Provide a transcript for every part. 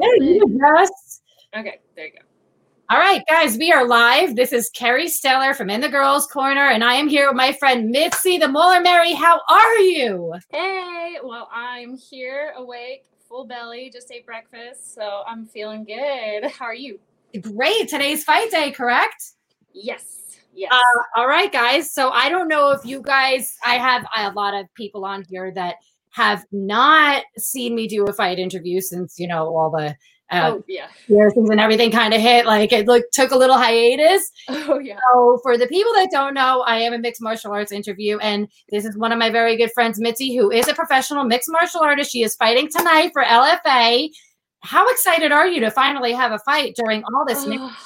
There you go. Okay, there you go. All right, guys, we are live. This is Kerry Stellar from In the Girls Corner, and I am here with my friend Mitzi the Molar Merry. How are you? Hey, well, I'm here awake, full belly, just ate breakfast, so I'm feeling good. How are you? Great. Today's fight day, correct? Yes. Yes. Uh, all right, guys. So I don't know if you guys, I have a lot of people on here that have not seen me do a fight interview since, you know, all the uh, oh yeah. and everything kind of hit. Like it like took a little hiatus. Oh yeah. So for the people that don't know, I am a mixed martial arts interview, and this is one of my very good friends, Mitzi, who is a professional mixed martial artist. She is fighting tonight for LFA. How excited are you to finally have a fight during all this? Oh,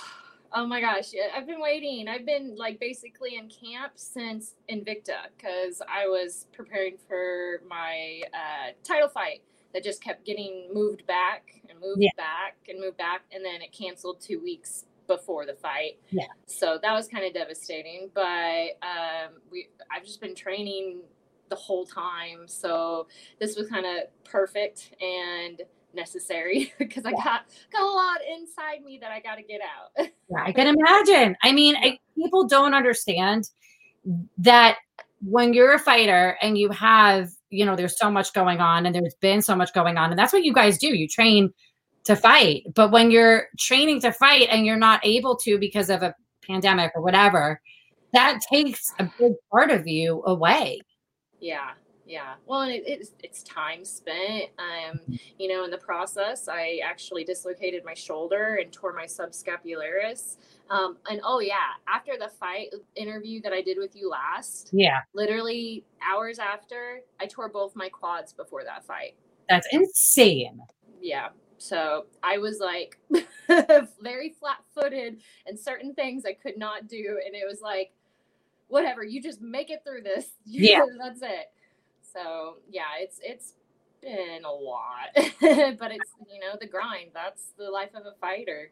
oh my gosh, yeah, I've been waiting. I've been like basically in camp since Invicta because I was preparing for my uh, title fight that just kept getting moved back and moved Yeah. back and moved back, and then it canceled two weeks before the fight. Yeah. So that was kind of devastating. But um, we, I've just been training the whole time, so this was kind of perfect and necessary because I got got a lot inside me that I got to get out. Yeah, I can imagine. I mean, I, people don't understand that when you're a fighter and you have, you know, there's so much going on and there's been so much going on, and that's what you guys do. You train to fight. But when you're training to fight and you're not able to because of a pandemic or whatever, that takes a big part of you away. Yeah, yeah. Well, and it, it's it's time spent. Um, you know, in the process, I actually dislocated my shoulder and tore my subscapularis. Um, and oh yeah, after the fight interview that I did with you last, Yeah, literally hours after, I tore both my quads before that fight. that's insane. Yeah. So I was like very flat footed and certain things I could not do. And it was like, whatever, you just make it through this. Yeah. That's it. So yeah, it's it's been a lot. but it's you know, the grind. That's the life of a fighter.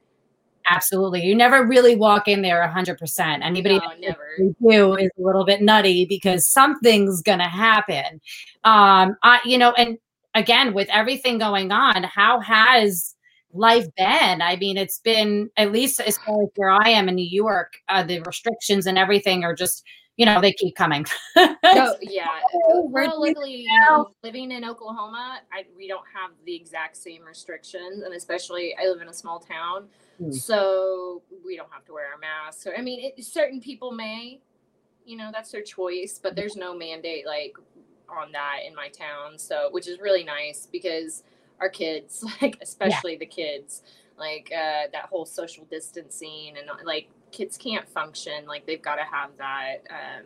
Absolutely. You never really walk in there 100%. Anybody No, never. do is a little bit nutty because something's gonna happen. Um, I, you know, and again, with everything going on, how has life been? I mean, it's been at least as far as where I am in New York, uh, the restrictions and everything are just, you know, they keep coming. No, yeah. Well, luckily, you know, living in Oklahoma, I, we don't have the exact same restrictions, and especially I live in a small town, Hmm. so we don't have to wear our masks. So I mean, it, certain people may, you know, that's their choice, but there's no mandate like on that in my town. So which is really nice because our kids, like especially the kids, like uh, that whole social distancing and like kids can't function like they've got to have that. Um,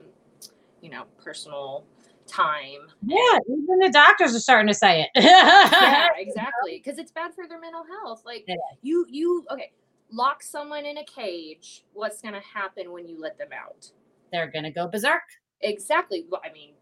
you know, personal time. yeah, even the doctors are starting to say it. Yeah, exactly. Because it's bad for their mental health. Like It you, you okay, lock someone in a cage. What's gonna happen when you let them out? They're gonna go berserk. Exactly. I mean,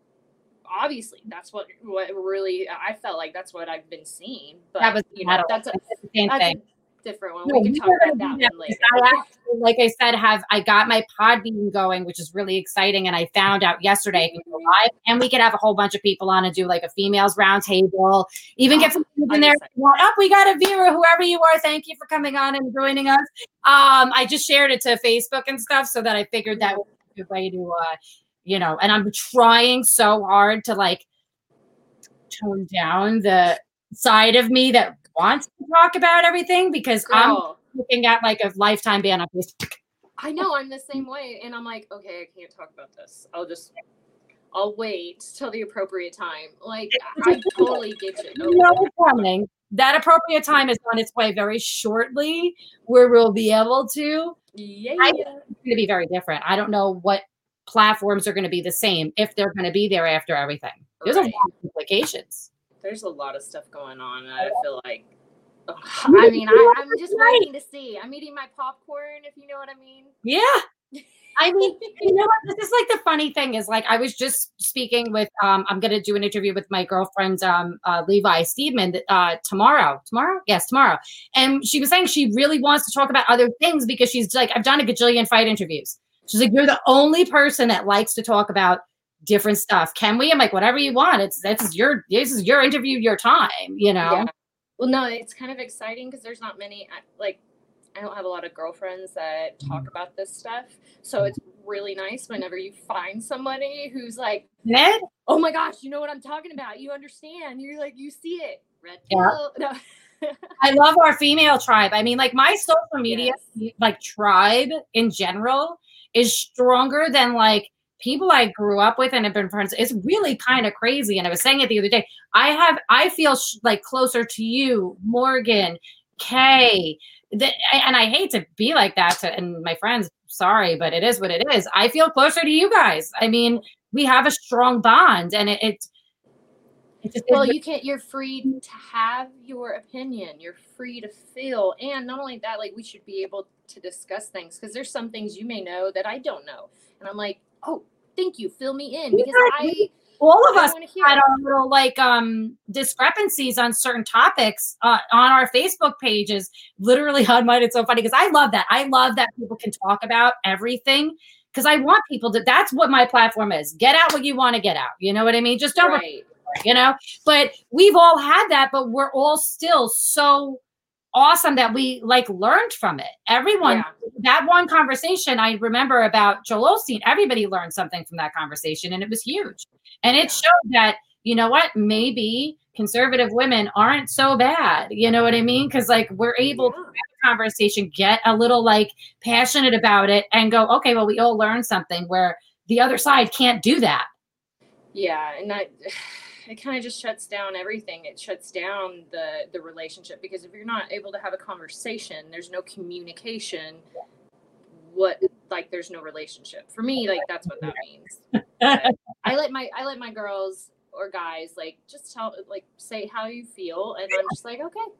obviously, that's what what really I felt like that's what I've been seeing. But That was you know, that's a the same that's thing. a different one. No, we can talk about that one later. I actually, like I said, have I got my pod being going, which is really exciting. And I found out yesterday go live and we could have a whole bunch of people on and do like a females roundtable. Even get some people in there. I'm if you want. Oh, we got a viewer, whoever you are. Thank you for coming on and joining us. Um, I just shared it to Facebook and stuff so that I figured that was a good way to uh, you know, and I'm trying so hard to like tone down the side of me that wants to talk about everything because I'm looking at like a lifetime ban on Facebook. I know I'm the same way, and I'm like, okay, I can't talk about this. I'll just, I'll wait till the appropriate time. Like, I totally get you. Know coming. That appropriate time is on its way very shortly, where we'll be able to. Yeah. It's going to be very different. I don't know what platforms are going to be the same if they're going to be there after everything. There's a lot of implications. There's a lot of stuff going on. and I feel like, ugh, I mean, I, I'm just waiting to see. I'm eating my popcorn, if you know what I mean. Yeah. I mean, you know what? This is like the funny thing is like I was just speaking with um I'm gonna do an interview with my girlfriend um uh, Levi Steedman uh tomorrow. Tomorrow? Yes, tomorrow. And she was saying she really wants to talk about other things because she's like, I've done a gajillion fight interviews. She's like, You're the only person that likes to talk about different stuff. Can we? I'm like, whatever you want. It's this is your this is your interview, your time, you know. Yeah. Well, no, it's kind of exciting because there's not many like I don't have a lot of girlfriends that talk about this stuff. So it's really nice whenever you find somebody who's like, Ned? Oh my gosh, you know what I'm talking about. You understand. You're like, you see it. Red pill. Yeah. No. I love our female tribe. I mean, like my social media, yes. like tribe in general, is stronger than like people I grew up with and have been friends. It's really kind of crazy. And I was saying it the other day. I have, I feel sh- like closer to you, Morgan, Kay, and I hate to be like that to and my friends, sorry, but it is what it is. I feel closer to you guys. I mean, we have a strong bond, and it. it, it just, well, you can't. You're free to have your opinion. You're free to feel, and not only that, like we should be able to discuss things because there's some things you may know that I don't know, and I'm like, oh, thank you, fill me in because I all of us had our little like um discrepancies on certain topics uh, on our Facebook pages. Literally, on mine, it's so funny because I love that. I love that people can talk about everything because I want people to. That's what my platform is. Get out what you want to get out. You know what I mean? Just don't. Right. You know, but we've all had that, but we're all still so awesome that we like learned from it. Everyone, yeah. that one conversation I remember about Joel Osteen, everybody learned something from that conversation and it was huge. And it showed that, you know what, maybe conservative women aren't so bad. You know what I mean? Because like we're able to have a conversation, get a little like passionate about it and go, okay, well, we all learned something where the other side can't do that. Yeah. And I, it kind of just shuts down everything. It shuts down the the relationship because if you're not able to have a conversation, there's no communication. What like there's no relationship for me. Like that's what that means. I let my I let my girls or guys like just tell like say how you feel, and I'm just like okay,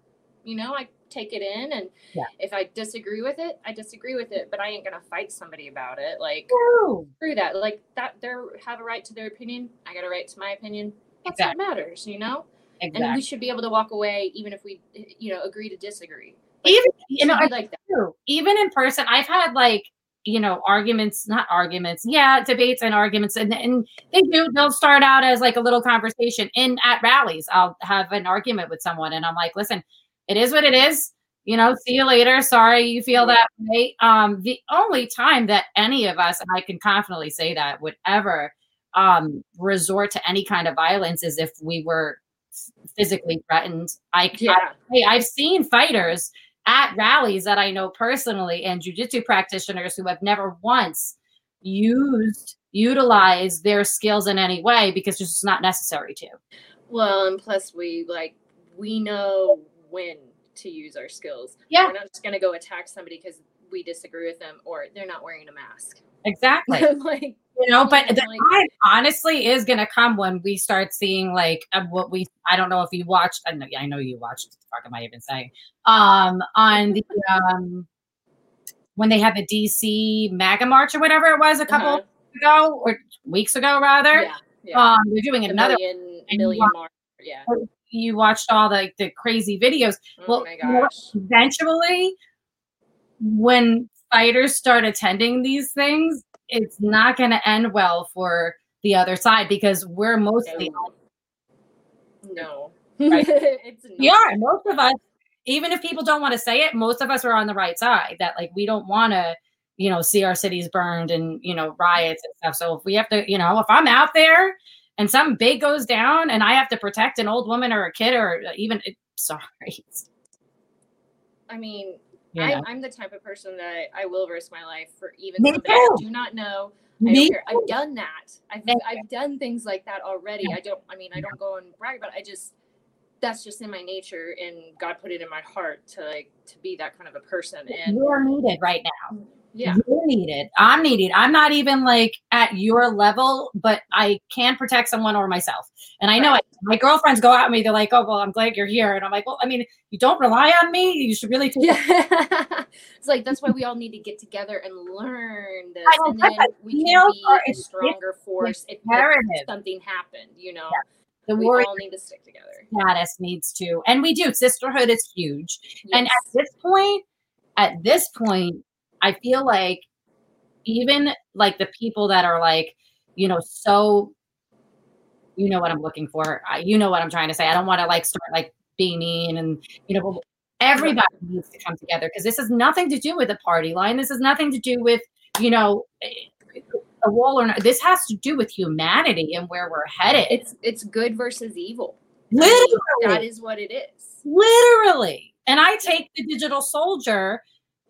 you know I take it in and yeah. if i disagree with it i disagree with it but i ain't gonna fight somebody about it like Ooh. through that like that they have a right to their opinion i got a right to my opinion that's exactly. what matters, you know? Exactly. And we should be able to walk away even if we, you know, agree to disagree. Like, even, you know, like that. Even in person, I've had like, you know, arguments, not arguments, yeah, debates and arguments. And, and they do, they'll start out as like a little conversation. In at rallies, I'll have an argument with someone and I'm like, listen, it is what it is. You know, see you later. Sorry you feel that way. Um, the only time that any of us, and I can confidently say that, would ever um, resort to any kind of violence is if we were physically threatened. I, yeah. I I've seen fighters at rallies that I know personally and jujitsu practitioners who have never once used utilize their skills in any way because it's just not necessary to. Well, and plus we like we know when to use our skills. Yeah. We're not just gonna go attack somebody because we disagree with them or they're not wearing a mask. Exactly. like you know but the time honestly is going to come when we start seeing like uh, what we i don't know if you watched i know, I know you watched what the fuck am i even saying um on the um when they had the dc maga march or whatever it was a couple uh-huh. ago or weeks ago rather yeah, yeah. um they're doing the another million, million march yeah you watched all the, the crazy videos oh well eventually when fighters start attending these things it's not going to end well for the other side because we're mostly no. Right? it's not. Yeah, most of us, even if people don't want to say it, most of us are on the right side. That like we don't want to, you know, see our cities burned and you know riots and stuff. So if we have to, you know, if I'm out there and something big goes down and I have to protect an old woman or a kid or even sorry. I mean. I, am the type of person that I will risk my life for even Me somebody too. I do not know. I don't care. I've done that. I've, I've done things like that already. I don't, I mean, I don't go and brag about it. I just, that's just in my nature and God put it in my heart to like, to be that kind of a person. And you're needed right now mm. Yeah you're needed i'm needed i'm not even like at your level but i can protect someone or myself and i know right. it. my girlfriends go at me they're like oh well i'm glad you're here and i'm like well i mean you don't rely on me you should really take yeah. it's like that's why we all need to get together and learn this and then we can be a stronger force if, if, something happened you know yeah. The we all need to stick together. Status needs to, and we do. Sisterhood is huge. Yes. And at this point, at this point, I feel like even like the people that are like, you know, so you know what I'm looking for. I, you know what I'm trying to say. I don't want to like start like being mean and you know everybody needs to come together because this has nothing to do with the party line. This has nothing to do with you know eh, a wall or not. This has to do with humanity and where we're headed. It's it's good versus evil. Literally, that is what it is. Literally, and I take the digital soldier.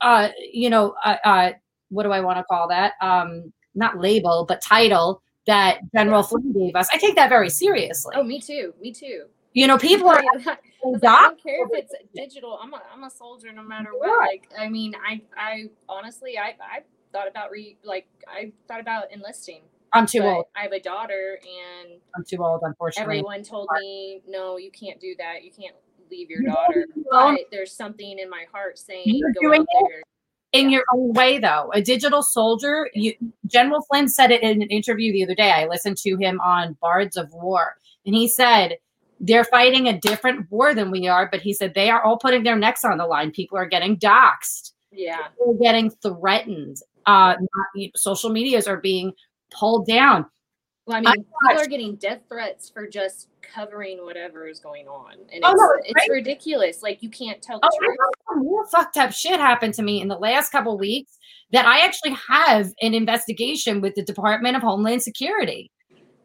Uh, you know, uh, uh what do I want to call that? Um, not label, but title that General Flynn gave us. I take that very seriously. Oh, me too. Me too. You know, people are. I don't care if it's digital. I'm a, I'm a soldier no matter what. Like, I mean, I, I honestly, I, I thought about re, like, I thought about enlisting. I'm too old. I have a daughter, and I'm too old. Unfortunately, everyone told me, no, you can't do that. You can't leave your daughter. But there's something in my heart saying, You're go out there. in your own way though. A digital soldier you, general flynn said it in an interview the other day. I listened to him on bards of war and he said they're fighting a different war than we are but he said they are all putting their necks on the line. People are getting doxxed. Yeah. People are getting threatened. Uh not, social medias are being pulled down well, I mean, I people are getting death threats for just covering whatever is going on, and oh, it's, no, it's, it's ridiculous. Like you can't tell the oh, truth. More fucked up shit happened to me in the last couple weeks that I actually have an investigation with the Department of Homeland Security.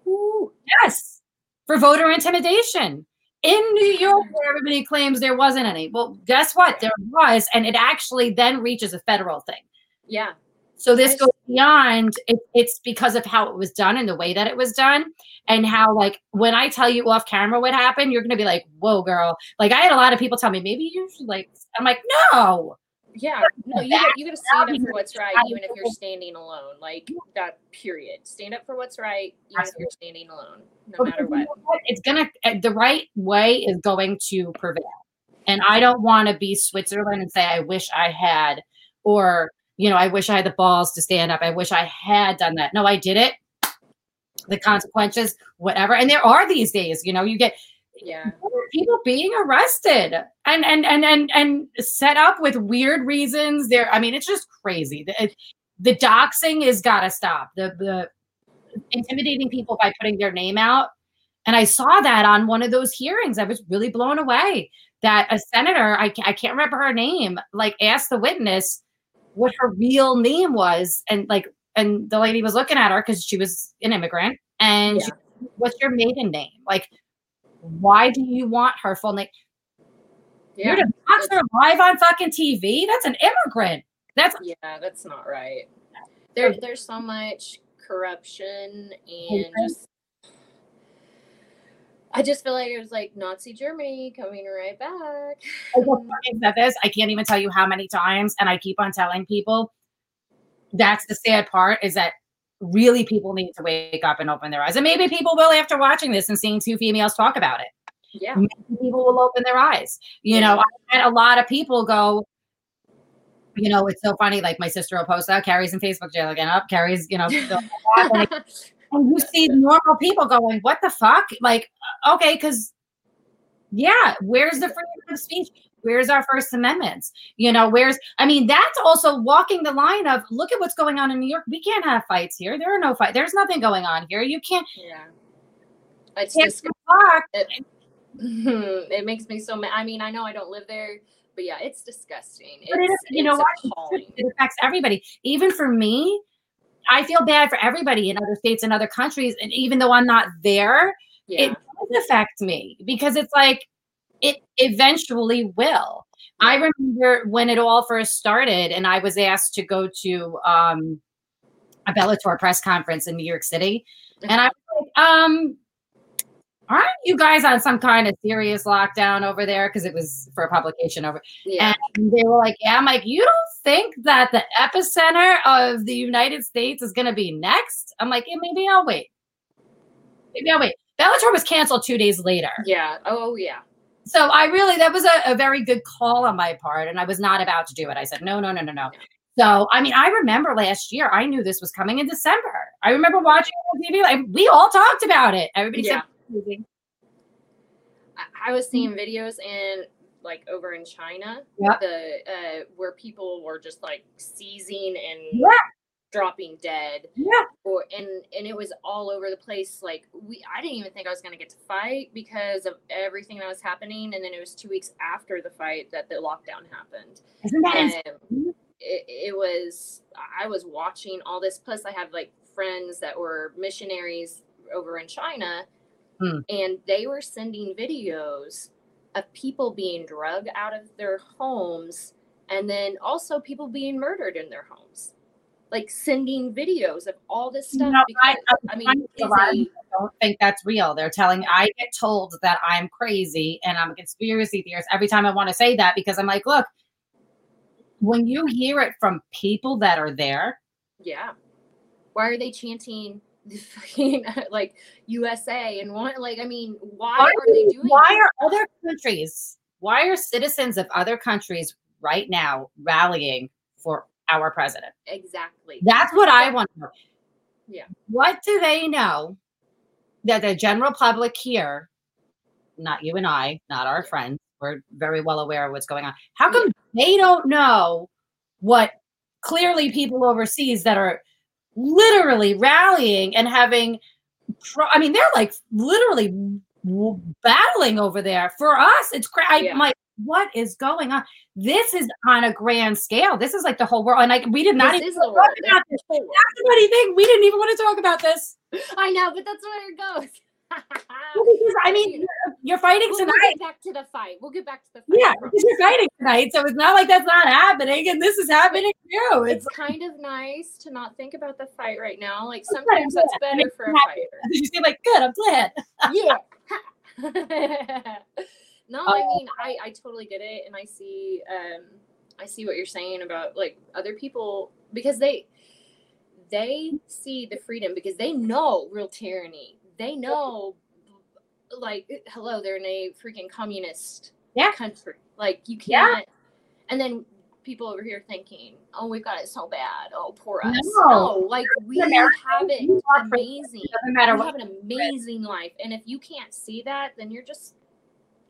Ooh. Yes, for voter intimidation in New York, where everybody claims there wasn't any. Well, guess what? There was, and it actually then reaches a federal thing. Yeah. So this goes beyond it, it's because of how it was done and the way that it was done and how like when I tell you off camera what happened, you're gonna be like, whoa, girl. Like I had a lot of people tell me, maybe you should like I'm like, no. Yeah, no, you you got to stand up for what's right, even if you're standing alone. Like that, period. Stand up for what's right, even if you're standing alone, no matter what. It's gonna eh, the right way is going to prevail, and I don't want to be Switzerland and say I wish I had, or you know, I wish I had the balls to stand up. I wish I had done that. No, I did it. The consequences, whatever. And there are these days, you know, you get yeah people being arrested and and and and and set up with weird reasons there i mean it's just crazy the, the doxing has got to stop the the intimidating people by putting their name out and i saw that on one of those hearings i was really blown away that a senator i, I can't remember her name like asked the witness what her real name was and like and the lady was looking at her because she was an immigrant and yeah. she, what's your maiden name? Like why do you want her full name yeah. you're to box her live on fucking tv that's an immigrant. That's yeah that's not right. There, there's so much corruption and just I just feel like it was like Nazi Germany coming right back. I said this. I can't even tell you how many times, and I keep on telling people that's the sad part is that really people need to wake up and open their eyes. And maybe people will after watching this and seeing two females talk about it. Yeah. Maybe people will open their eyes. You yeah. know, I had a lot of people go, you know, it's so funny. Like my sister will post out Carrie's in Facebook jail again. Up, Carrie's, you know, and you see normal people going, "What the fuck?" Like, uh, okay, because yeah, where's the freedom of speech? Where's our First Amendments? You know, where's I mean, that's also walking the line of look at what's going on in New York. We can't have fights here. There are no fights. There's nothing going on here. You can't. Yeah, it's just it, it makes me so mad. I mean, I know I don't live there but yeah, it's disgusting. It's, but it you know what? It affects everybody. Even for me, I feel bad for everybody in other states and other countries. And even though I'm not there, yeah. it does affect me because it's like it eventually will. I remember when it all first started, and I was asked to go to um, a Bellator press conference in New York City, and I was like, um, aren't you guys on some kind of serious lockdown over there? Because it was for a publication over. Yeah. And they were like, yeah. I'm like, you don't think that the epicenter of the United States is going to be next? I'm like, yeah, maybe I'll wait. Maybe I'll wait. Bellator was canceled two days later. Yeah. Oh, yeah. So I really, that was a, a very good call on my part. And I was not about to do it. I said, no, no, no, no, no. So, I mean, I remember last year, I knew this was coming in December. I remember watching it on TV. Like, we all talked about it. Everybody yeah. said, I was seeing videos in like over in China, yeah. the uh, where people were just like seizing and yeah. dropping dead. Yeah. Or and and it was all over the place. Like we I didn't even think I was gonna get to fight because of everything that was happening. And then it was two weeks after the fight that the lockdown happened. Isn't that And insane? it, it was I was watching all this. Plus I have like friends that were missionaries over in China Hmm. and they were sending videos of people being drug out of their homes and then also people being murdered in their homes like sending videos of all this stuff know, I- because, I, mean I of people don't think that's real. They're telling I get told that I'm crazy and I'm a conspiracy theorist every time I want to say that because I'm like, look, when you hear it from people that are there, yeah why are they chanting fucking like usa and what like i mean why, why, are they doing why that? are other countries, why are citizens of other countries right now rallying for our president? exactly That's what I want to know. Yeah. What do they know that the general public here, not you and I, not our friends, we're very well aware of what's going on. How come they don't know what clearly people overseas that are literally rallying and having I mean, they're like literally battling over there. For us, it's crazy. Yeah. I'm like, what is going on? This is on a grand scale. This is like the whole world. And like, we did not this even talk about this. That's the funny thing. We didn't even want to talk about this. i know but that's where it goes because, I mean, you're, fighting we'll, we'll tonight. get back to the fight we'll get back to the fight Yeah, because you're fighting tonight. So it's not like that's not happening. And this is happening too. It's it's kind of nice to not think about the fight right now. Like sometimes that's better for a fighter. you seem like, good, I'm glad. Yeah. no, I mean I I totally get it, and I see um I see what you're saying about like other people because they they see the freedom because they know real tyranny. They know like hello, they're in a freaking communist Yeah. country. Like you can't and then people over here thinking, "Oh, we've got it so bad. Oh, poor us." No. No, like we America, have it you are free. amazing. It doesn't matter We have an amazing life, and if you can't see that, then you're just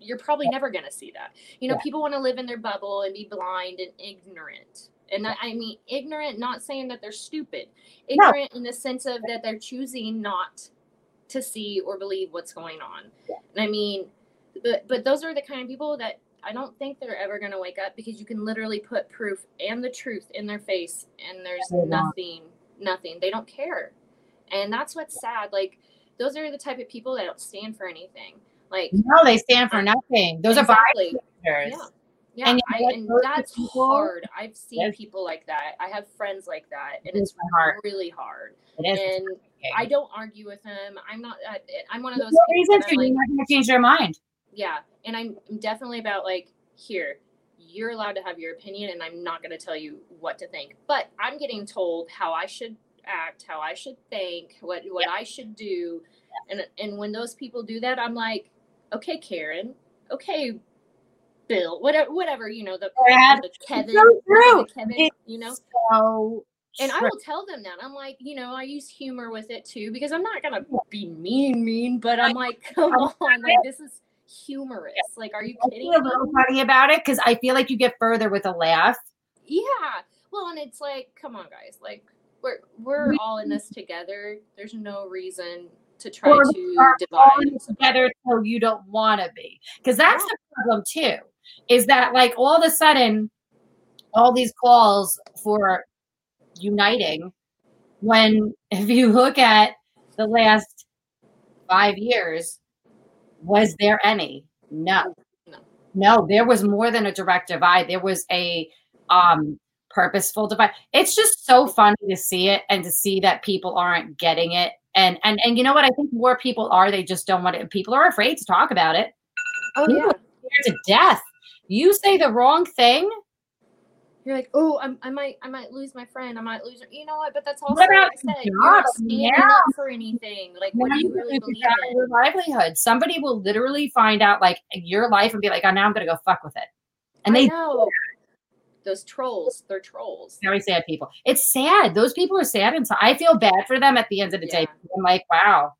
you're probably never going to see that. You know, Yeah. people want to live in their bubble and be blind and ignorant. And I I mean, ignorant, not saying that they're stupid. Ignorant in the sense of that they're choosing not to see or believe what's going on. Yeah. And I mean, but but those are the kind of people that I don't think they're ever going to wake up because you can literally put proof and the truth in their face, and there's don't. nothing, nothing. They don't care, and that's what's sad. Like those are the type of people that don't stand for anything. Like No, they stand for nothing. Those exactly. are bystanders. Yeah. Yeah, And I, you know what? and that's people- hard. I've seen Yes. people like that. I have friends like that, and It it's is my heart. really hard. It is. And. I don't argue with them. I'm not. I, I'm one of those. no people reason to. I'm You're like, not going to change their mind. yeah, and I'm I'm definitely about like here. You're allowed to have your opinion, and I'm not going to tell you what to think. But I'm getting told how I should act, how I should think, what what I should do, and and when those people do that, I'm like, okay, Karen, okay, Bill, whatever, whatever, you know, the, Brad, the Kevin, so true. the Kevin, It's you know. So And I will tell them that. I'm like, you know, I use humor with it too because I'm not gonna be mean, mean, but I'm like, come on, like this is humorous. Like, are you kidding a little funny about it because I feel like you get further with a laugh. Yeah. Well, and it's like, come on, guys. Like, we're we're all in this together. There's no reason to try Or to divide. together so you don't want to be because that's the problem too is that like all of a sudden all these calls for uniting when if you look at the last five years was there any? No. No. there was more than a direct divide. There was a um purposeful divide. It's just so funny to see it and to see that people aren't getting it. And and and you know what? I think more people are. They just don't want it. People are afraid to talk about it. Oh People yeah. to death. You say the wrong thing You're like, oh, I'm, I might, I might lose my friend. I might lose. You know what? But that's also What about like I said, you're not standing Yeah. up for anything. Like, what do you really believe your in? your livelihood somebody will literally find out like your life and be like oh now i'm gonna go fuck with it and I they know. Those trolls, they're trolls. very sad people it's sad those people are sad and so i feel bad for them at the end of the day i'm like wow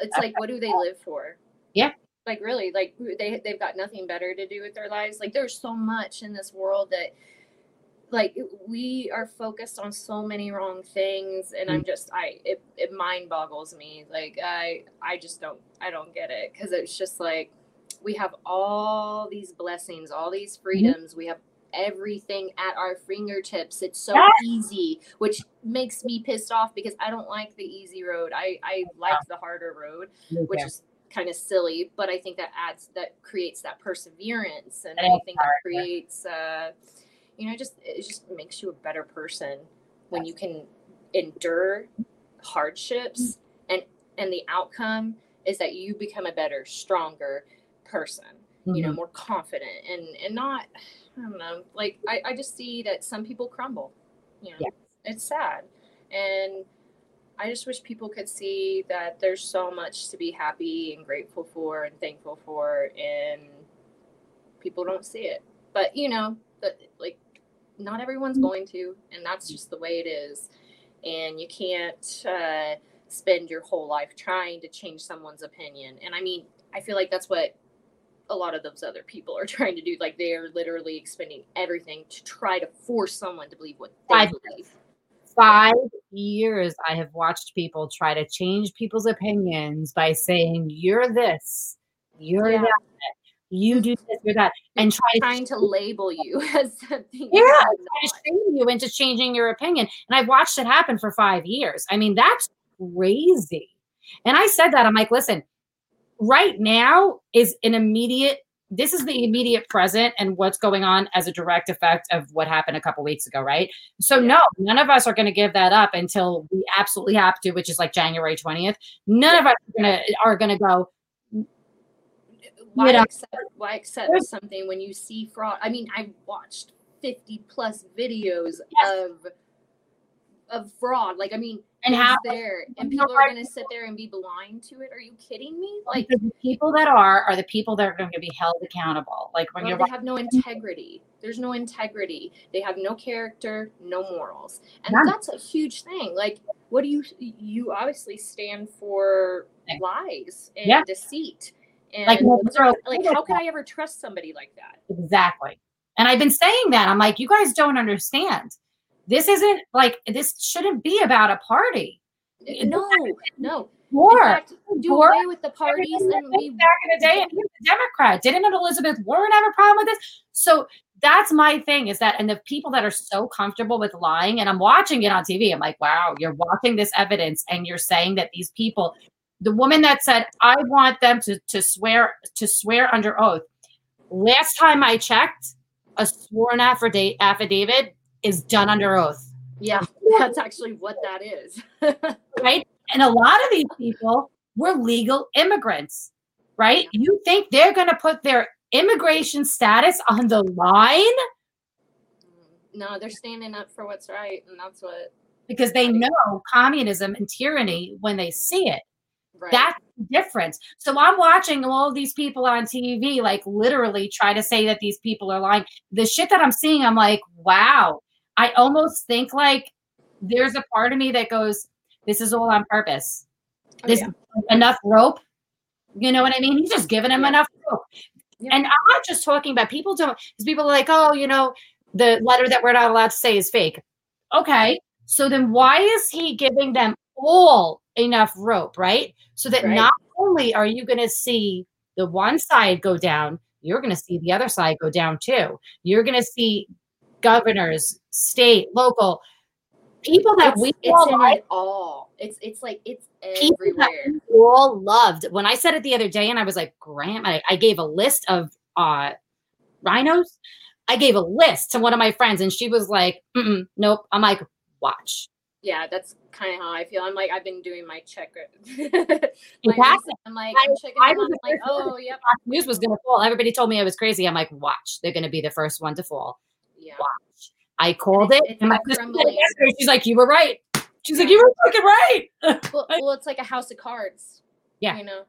It's like, what do they live for? Yeah. Like really, like they they've got nothing better to do with their lives. Like there's so much in this world that, like we are focused on so many wrong things and i'm mm. just i it, it mind boggles me. Like i i just don't i don't get it. Because it's just like we have all these blessings all these mm-hmm. freedoms. We have everything at our fingertips. It's so easy which makes me pissed off because i don't like the easy road. I i like the harder road which is kind of silly but i think that adds that creates that perseverance and anything That i think it creates uh you know just it just makes you a better person when you can endure hardships and and the outcome is that you become a better stronger person you Mm-hmm. know more confident and and not i don't know like i i just see that some people crumble you know it's sad. And i just wish people could see that there's so much to be happy and grateful for and thankful for and people don't see it. But you know that like not everyone's going to and that's just the way it is. And you can't uh, spend your whole life trying to change someone's opinion. And i mean i feel like that's what a lot of those other people are trying to do. Like they're literally expending everything to try to force someone to believe what they believe five years I have watched people try to change people's opinions by saying you're this, you're Yeah. that, you do this, you're that, and try trying to label you as something yeah, you're try to shame you into changing your opinion. And I've watched it happen for five years. I mean, that's crazy. And I said that I'm like, listen, right now is an immediate. This is the immediate present and what's going on as a direct effect of what happened a couple weeks ago, right? So no, none of us are going to give that up until we absolutely have to, which is like January twentieth. None of us are going to are going to go. why know, accept why accept something when you see fraud i mean i watched 50 plus videos Yes. of of fraud like i mean And how there and people are going to sit there and be blind to it are you kidding me like the people that are are the people that are going to be held accountable. Like when well, they have no integrity there's no integrity they have no character no morals and None. that's a huge thing like what do you you obviously stand for lies and Yeah. deceit and Like, are- like how could i ever trust somebody like that Exactly. And I've been saying that. I'm like, you guys don't understand. This isn't like this shouldn't be about a party. No no War. Fact, do War. away with the parties and we back in the day, and he was a Democrat. Didn't Elizabeth Warren have a problem with this? So that's my thing is that, and the people that are so comfortable with lying, and I'm watching it on TV, I'm like, wow, you're watching this evidence and you're saying that these people, the woman that said, I want them to, to swear, to swear under oath. Last time I checked, a sworn affidavit, affidavit is done under oath yeah that's actually what that is right? And a lot of these people were legal immigrants, right? You think they're going to put their immigration status on the line no they're standing up for what's right and that's what because they know communism and tyranny when they see it. right That's the difference. So I'm watching all these people on TV, like literally try to say that these people are lying. The shit that I'm seeing, I'm like, wow. I almost think like there's a part of me that goes, this is all on purpose. Oh, This yeah. enough rope. You know what I mean? He's just giving him Yeah. enough rope. Yeah. And I'm not just talking about people don't because people are like, oh, you know, the letter that we're not allowed to say is fake. Okay. So then why is he giving them all enough rope, right? So that Right. not only are you going to see the one side go down, you're going to see the other side go down too. You're going to see governors, state, local people that it's, we all in like all it's it's like it's everywhere we all loved. When I said it the other day, and I was like, Graham, I, I gave a list of uh, rhinos. I gave a list to one of my friends, and she was like, Mm-mm, "Nope." I'm like, "Watch." yeah that's kind of how i feel i'm like i've been doing my Exactly. i'm like i'm checking I was out. the I'm like oh yep News was going to fall. Everybody told me I was crazy. I'm like, "Watch." They're going to be the first one to fall. Yeah Watch. I called it, and my sister said it crumbling. yesterday. She's like, "You were right." She's like, "You were fucking right." well, well it's like a house of cards Yeah. you know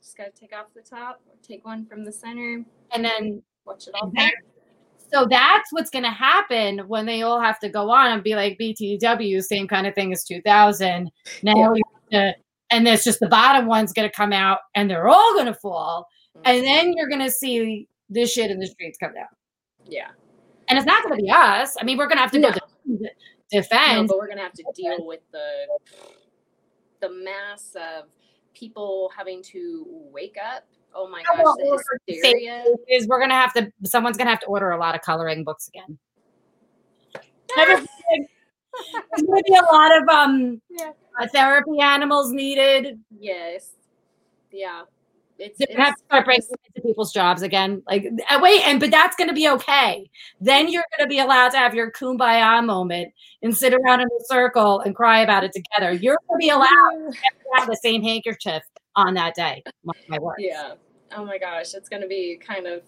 just gotta take off the top take one from the center And then watch it all Exactly. So that's what's going to happen when they all have to go on and be like BTW, same kind of thing as 2000. Now, have to, and it's just the bottom one's going to come out and they're all going to fall. And mm-hmm. then you're going to see this shit in the streets come down. yeah And it's not going to be us. I mean, we're going to have to No. go de- No, defend. but we're gonna have to deal with the the mass of people having to wake up. Oh my gosh, the hysteria. is we're going to have to, someone's going to have to order a lot of coloring books again. There's going to be a lot of um Yeah. uh, therapy animals needed. Yes. Yeah. It's, gonna have to start breaking into people's jobs again. Like, uh, wait, and but that's going to be okay. Then you're going to be allowed to have your kumbaya moment and sit around in a circle and cry about it together. You're going to be allowed to have the same handkerchief on that day. My, my word. Yeah. Oh my gosh, it's gonna be kind of.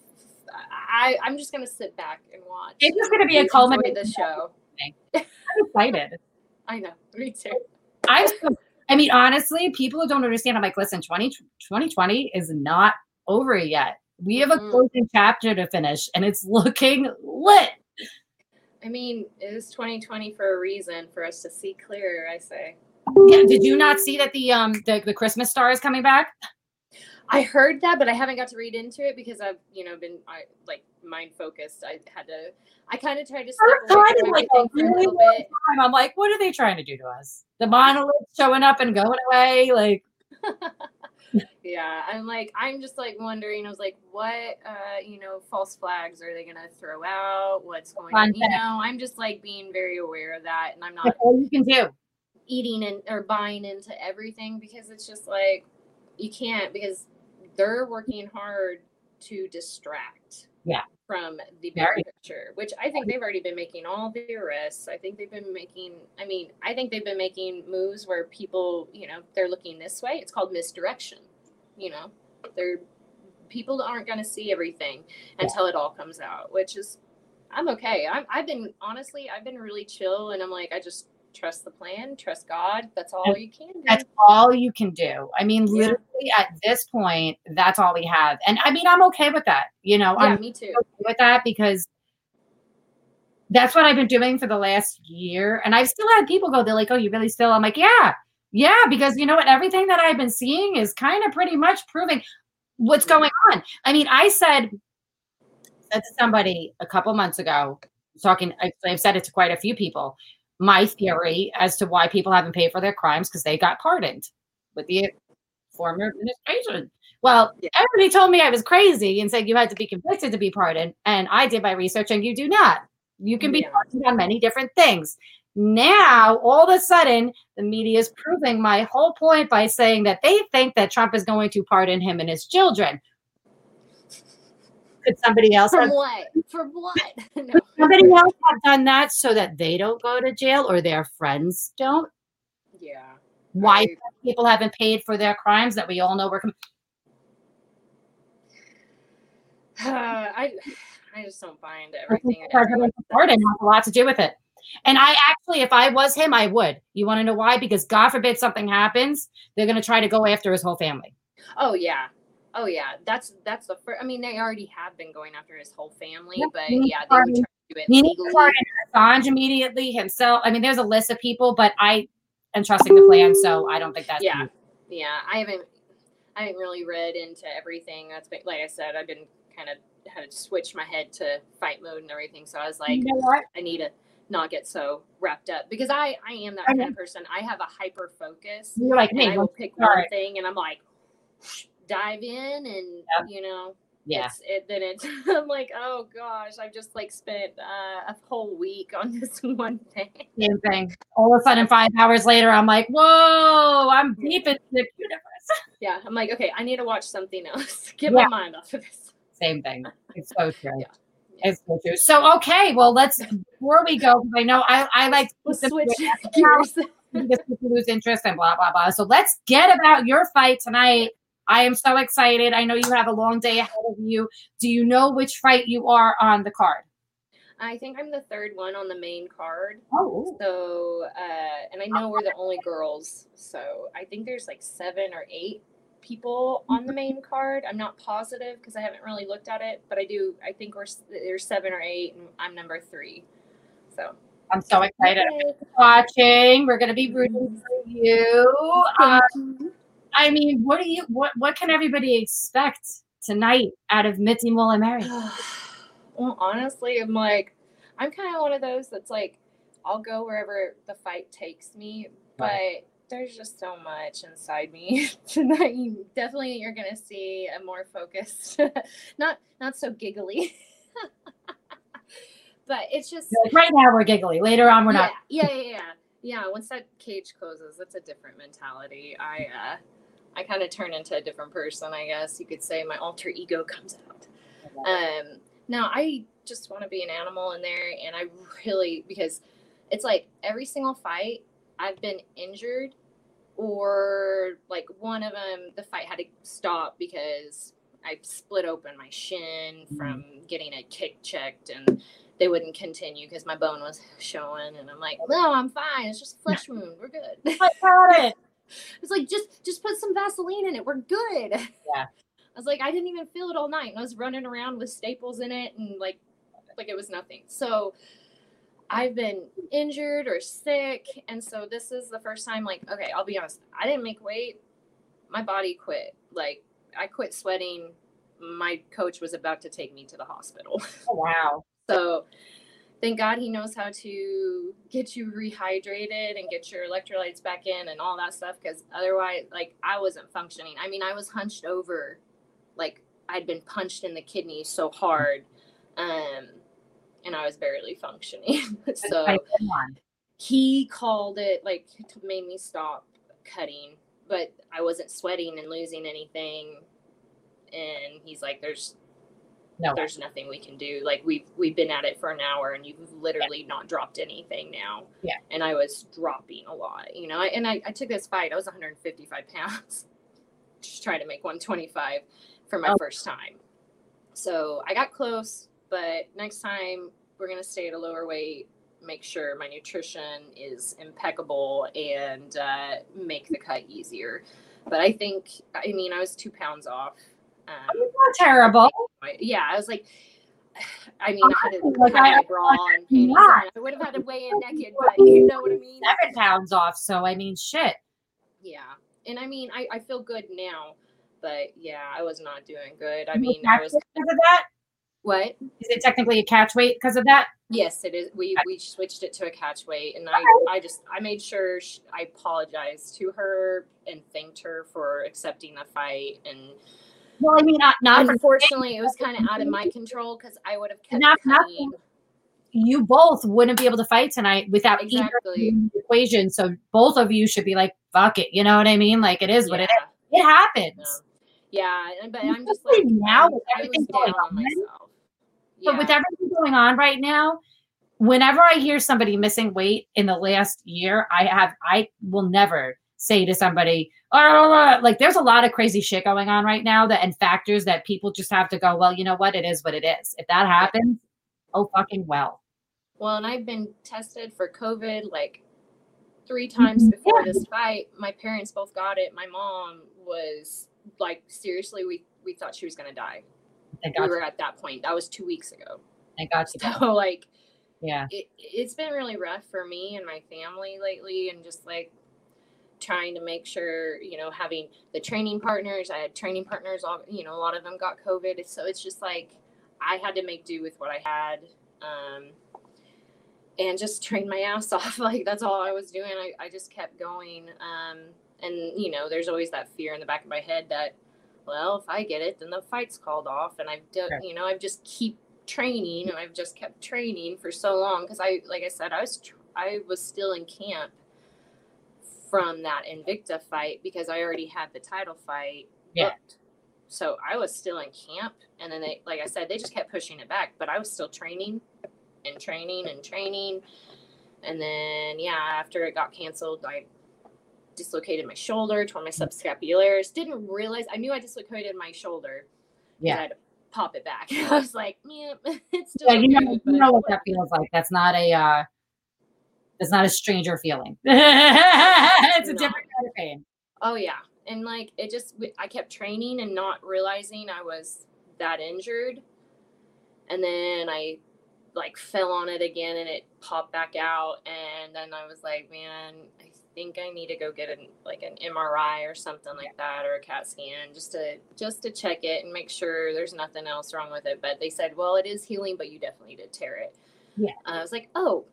I I'm just gonna sit back and watch. It's just going to be a culmination. the show. I'm excited. I know. Me too. I'm. so- I mean, honestly, people who don't understand, I'm like, listen, 20, 2020 is not over yet. We have a closing chapter to finish, and it's looking lit. I mean, it is 2020 for a reason for us to see clearer. I say. Yeah, did you not see that the um the, the Christmas star is coming back? I heard that, but I haven't got to read into it because I've, you know, been I like mind focused. I had to. I kind of tried to step away kind from of like a for a bit. time. I'm like, what are they trying to do to us? The monolith showing up and going away, like Yeah, I'm like, I'm just like wondering. I was like, what, uh, you know, false flags are they gonna throw out? What's going on? You know, I'm just like being very aware of that, and I'm not that's all you can do. eating and or buying into everything because it's just like you can't because they're working hard to distract Yeah. from the Very. bigger picture which i think they've already been making all the arrests i think they've been making i mean i think they've been making moves where people you know they're looking this way. It's called misdirection you know? They're people aren't going to see everything until it all comes out which is i'm okay. I'm, i've been honestly i've been really chill and i'm like i just trust the plan trust god that's all you can do That's all you can do. I mean, Yeah. literally at this point, that's all we have. And I mean, I'm okay with that. You know, yeah I'm me too okay with that because that's what I've been doing for the last year. And I've still had people go, they're like, oh, you really still? I'm like, yeah, yeah, because you know what? Everything that I've been seeing is kind of pretty much proving what's going on. I mean, I said, said to somebody a couple months ago, talking, I, I've said it to quite a few people, my theory as to why people haven't paid for their crimes because they got pardoned with the former administration. Well, everybody told me I was crazy and said you had to be convicted to be pardoned. And I did my research and you do not. You can be pardoned on many different things. Now, all of a sudden, the media is proving my whole point by saying that they think that Trump is going to pardon him and his children. Could somebody else from have, what for what no. could somebody else have done that so that they don't go to jail or their friends don't? yeah Why I- people haven't paid for their crimes that we all know were com- i i just don't into everything pardon has a lot to do with it. And I actually, if I was him, I would. You want to know why? Because God forbid something happens, they're going to try to go after his whole family. oh yeah oh yeah that's that's the first i mean they already have been going after his whole family Yeah, but yeah they would pardon- try to do it He needs to legally Assange immediately himself. I mean, there's a list of people, but I am trusting the plan, so I don't think that's yeah yeah i haven't i haven't really read into everything that's been like i said i've been kind of had to switch my head to fight mode and everything so i was like you know i need to not get so wrapped up because i i am that I kind of person i have a hyper focus You're like me. i will pick one thing and i'm like dive in and Yeah. you know Yeah. it's, it then it's i'm like oh gosh i've just like spent uh, a whole week on this one thing Same thing. All of a sudden, five hours later, I'm like, whoa, I'm deep into the universe. yeah i'm like okay i need to watch something else get Yeah. my mind off of this Same thing. It's so true. Yeah. It's so true. So okay, well, let's before we go, I know I, I like to let's keep the- switch gears lose interest and blah blah blah. So let's get about your fight tonight. I am so excited. I know you have a long day ahead of you. Do you know which fight you are on the card? i think i'm the third one on the main card Oh, so uh and i know we're the only girls so i think there's like seven or eight people on the main card i'm not positive because i haven't really looked at it but i do i think we're there's seven or eight and i'm number three so I'm so excited. Watching, we're gonna be rooting for you. You. I mean, what do you what what can everybody expect tonight out of Mitzi and Merry? well honestly i'm like I'm kind of one of those that's like, I'll go wherever the fight takes me, but right. there's just so much inside me tonight. you definitely you're gonna see a more focused, not not so giggly. but it's just right now we're giggly. Later on we're yeah, not. Yeah, yeah, yeah, yeah. Once that cage closes, that's a different mentality. I uh, I kind of turn into a different person. I guess you could say my alter ego comes out. Um, now I just want to be an animal in there, and I really because it's like every single fight I've been injured or like one of them the fight had to stop because I split open my shin from getting a kick checked and they wouldn't continue because my bone was showing and I'm like, no, I'm fine. It's just a flesh wound. We're good. I got it. It's like just just put some Vaseline in it. We're good. Yeah. I was like, I didn't even feel it all night. And I was running around with staples in it and like like it was nothing. So I've been injured or sick. And so this is the first time, like, okay, I'll be honest, I didn't make weight. My body quit. Like, I quit sweating. My coach was about to take me to the hospital. Oh, wow. so thank God he knows how to get you rehydrated and get your electrolytes back in and all that stuff. Cause otherwise, like, I wasn't functioning. I mean, I was hunched over, like, I'd been punched in the kidney so hard. Um, and I was barely functioning. so he called it like made me stop cutting, but I wasn't sweating and losing anything. And he's like, "There's no. there's nothing we can do. Like we've we've been at it for an hour, and you've literally yeah. not dropped anything now." Yeah. And I was dropping a lot, you know. And I, I took this fight. I was 155 pounds, just trying to make 125 for my oh. first time. So I got close but next time we're going to stay at a lower weight make sure my nutrition is impeccable and uh, make the cut easier but i think i mean i was two pounds off um, not terrible yeah i was like I mean, I had like I, bra and panties. I would have had to weigh in naked, but you know what I mean. Seven pounds off, so I mean, shit. Yeah, and I mean, I, I feel good now, but yeah, I was not doing good. I mean, I was because of that. What is it technically a catch weight because of that? Yes, it is. We we switched it to a catch weight, and I I just I made sure she, I apologized to her and thanked her for accepting the fight. And well, I mean, not not unfortunately, it was kind of out of my control because I would have kept not, nothing. You both wouldn't be able to fight tonight without exactly the equation. So both of you should be like, "Fuck it," you know what I mean? Like it is yeah. what it is. It happens. Yeah. Yeah, but I'm just like now with everything going on myself. But with everything going on right now, whenever I hear somebody missing weight in the last year, I have I will never say to somebody, oh, like there's a lot of crazy shit going on right now that and factors that people just have to go, well, you know what, it is what it is. If that happens, oh fucking well. Well, and I've been tested for COVID like three times mm-hmm. before yeah. this fight. My parents both got it. My mom was like seriously, we we thought she was gonna die. we were at that point. That was two weeks ago. I got you. So like, yeah, it, it's been really rough for me and my family lately, and just like trying to make sure you know having the training partners. I had training partners. All you know, a lot of them got COVID, so it's just like I had to make do with what I had. Um, and just train my ass off. Like that's all I was doing. I, I just kept going. Um, and you know there's always that fear in the back of my head that well if i get it then the fight's called off and i've done you know i've just keep training and i've just kept training for so long because i like i said i was tr- i was still in camp from that invicta fight because i already had the title fight yeah. booked so i was still in camp and then they like i said they just kept pushing it back but i was still training and training and training and then yeah after it got canceled i dislocated my shoulder, tore my subscapularis. Didn't realize I knew I dislocated my shoulder. Yeah. I'd pop it back. I was like, yeah, it's still. Yeah, you know, you know what that feels like. That's not a. uh It's not a stranger feeling. it's a different kind of pain. Oh yeah, and like it just, I kept training and not realizing I was that injured, and then I like fell on it again and it popped back out and then I was like, man, I think I need to go get an like an MRI or something like that or a CAT scan just to just to check it and make sure there's nothing else wrong with it. But they said, well, it is healing, but you definitely did tear it. Yeah. Uh, I was like, oh,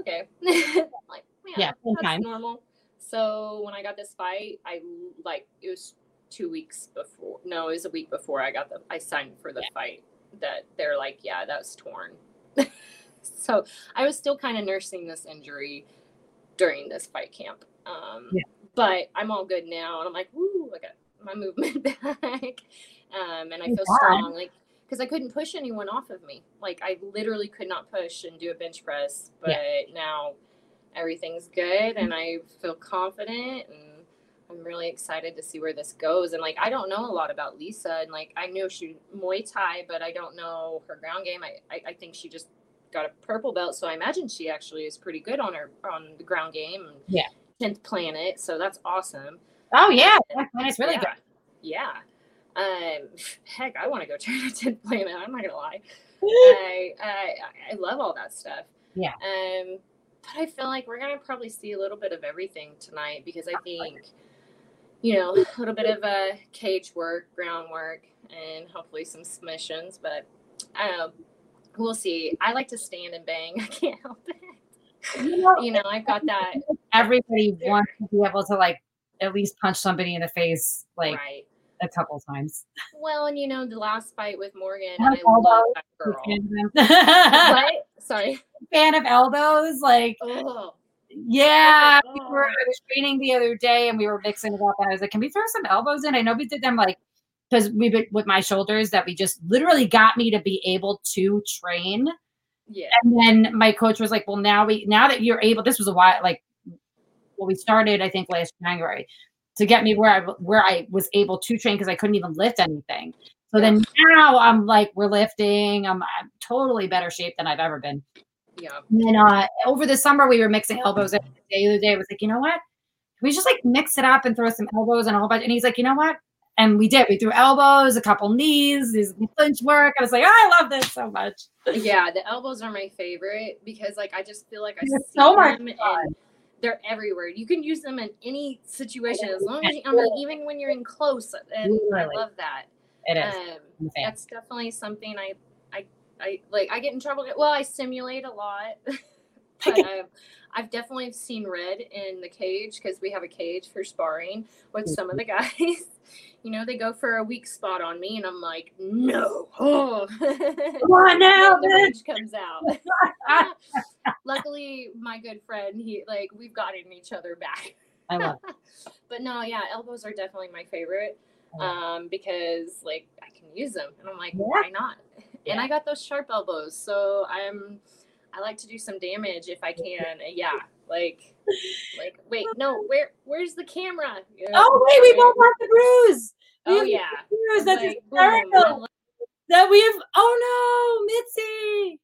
okay. like, yeah, Yeah, that's time. normal. So when I got this fight, I like it was two weeks before. No, it was a week before I got the. I signed for the Yeah. fight. That they're like, yeah, that was torn. so I was still kind of nursing this injury during this fight camp. Um, Yeah. But I'm all good now, and I'm like, woo, I got my movement back, um, and I feel God. strong. Like because I couldn't push anyone off of me. Like I literally could not push and do a bench press, but now everything's good and I feel confident and I'm really excited to see where this goes. And like I don't know a lot about Lisa and like I know she Muay Thai, but I don't know her ground game. I, I, I think she just got a purple belt, so I imagine she actually is pretty good on her on the ground game. and Yeah. Tenth planet, so that's awesome. Oh yeah, planet's really yeah. good. Yeah. Um, heck, I want to go try to Tenth Planet. I'm not gonna lie. I, I I love all that stuff. Yeah. Um, but I feel like we're gonna probably see a little bit of everything tonight because I think, you know, a little bit of uh, cage work, groundwork, and hopefully some submissions. But I. We'll see. I like to stand and bang. I can't help it. You know, You know, I've got that. everybody wants to be able to like at least punch somebody in the face like right. A couple times. Well, and you know, the last fight with Morgan, I love that girl. What? Sorry. Fan of elbows, like Oh. yeah. Oh. We were, I was training the other day and we were mixing it up, and I was like, "Can we throw some elbows in?" I know we did them like because we been with my shoulders that we just literally got me to be able to train. Yeah. And then my coach was like, "Well, now we now that you're able, this was a while like well, we started I think last January to get me where I where I was able to train because I couldn't even lift anything. So then now I'm like we're lifting. I'm, I'm totally better shape than I've ever been. Yeah. And uh, over the summer we were mixing elbows every day. The other day I was like, you know what? We just like mix it up and throw some elbows and a whole bunch? And he's like, you know what? And we did. We threw elbows, a couple knees, these clinch work. I was like, oh, I love this so much. Yeah, the elbows are my favorite because like I just feel like I see so much them fun. and they're everywhere. You can use them in any situation as long as you, I mean, even when you're in close. And I love that. It is. Um, I'm a fan. that's definitely something I, I, I like. I get in trouble. Well, I simulate a lot, but um, I've definitely seen red in the cage because we have a cage for sparring with some of the guys. You know, they go for a weak spot on me, and I'm like, no. Oh. Come on now, the rage comes out. Luckily, my good friend, he like we've gotten each other back. I love it. But no, yeah, elbows are definitely my favorite um, because like I can use them, and I'm like, Yeah. why not? And I got those sharp elbows, so I'm I like to do some damage if I can. Yeah, like like wait, no, where where's the camera? Oh wait, we both have the bruise. We Oh yeah, bruise. That's Like, hysterical. Oh, and That we have. Oh no, Mitzi.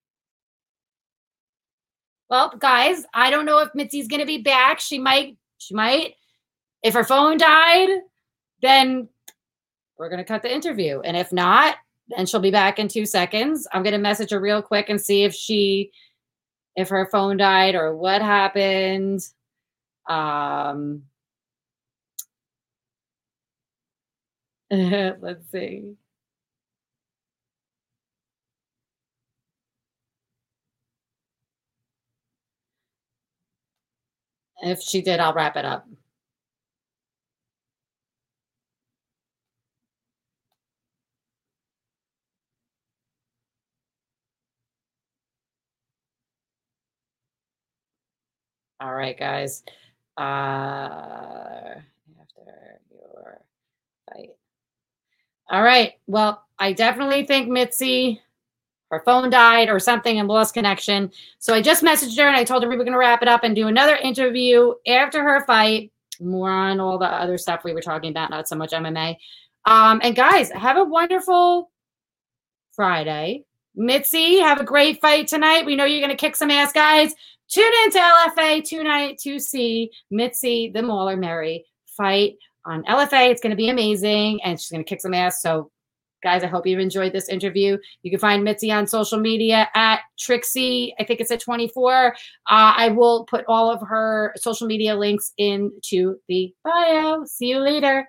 Well, guys, I don't know if Mitzi's gonna be back. She might. She might. If her phone died, then we're gonna cut the interview. And if not, then she'll be back in two seconds. I'm gonna message her real quick and see if she, if her phone died or what happened. Um. Let's see. If she did, I'll wrap it up. All right, guys. Uh, after your fight. All right. Well, I definitely think Mitzi, her phone died or something and lost connection. So I just messaged her and I told her we were going to wrap it up and do another interview after her fight. More on all the other stuff we were talking about, not so much MMA. Um, and guys, have a wonderful Friday. Mitzi, have a great fight tonight. We know you're going to kick some ass, guys. Tune in to LFA tonight to see Mitzi, the Mauler Merry fight on LFA. It's going to be amazing, and she's going to kick some ass. So, guys, I hope you've enjoyed this interview. You can find Mitzi on social media at Trixie. I think it's at 24. Uh, I will put all of her social media links into the bio. See you later.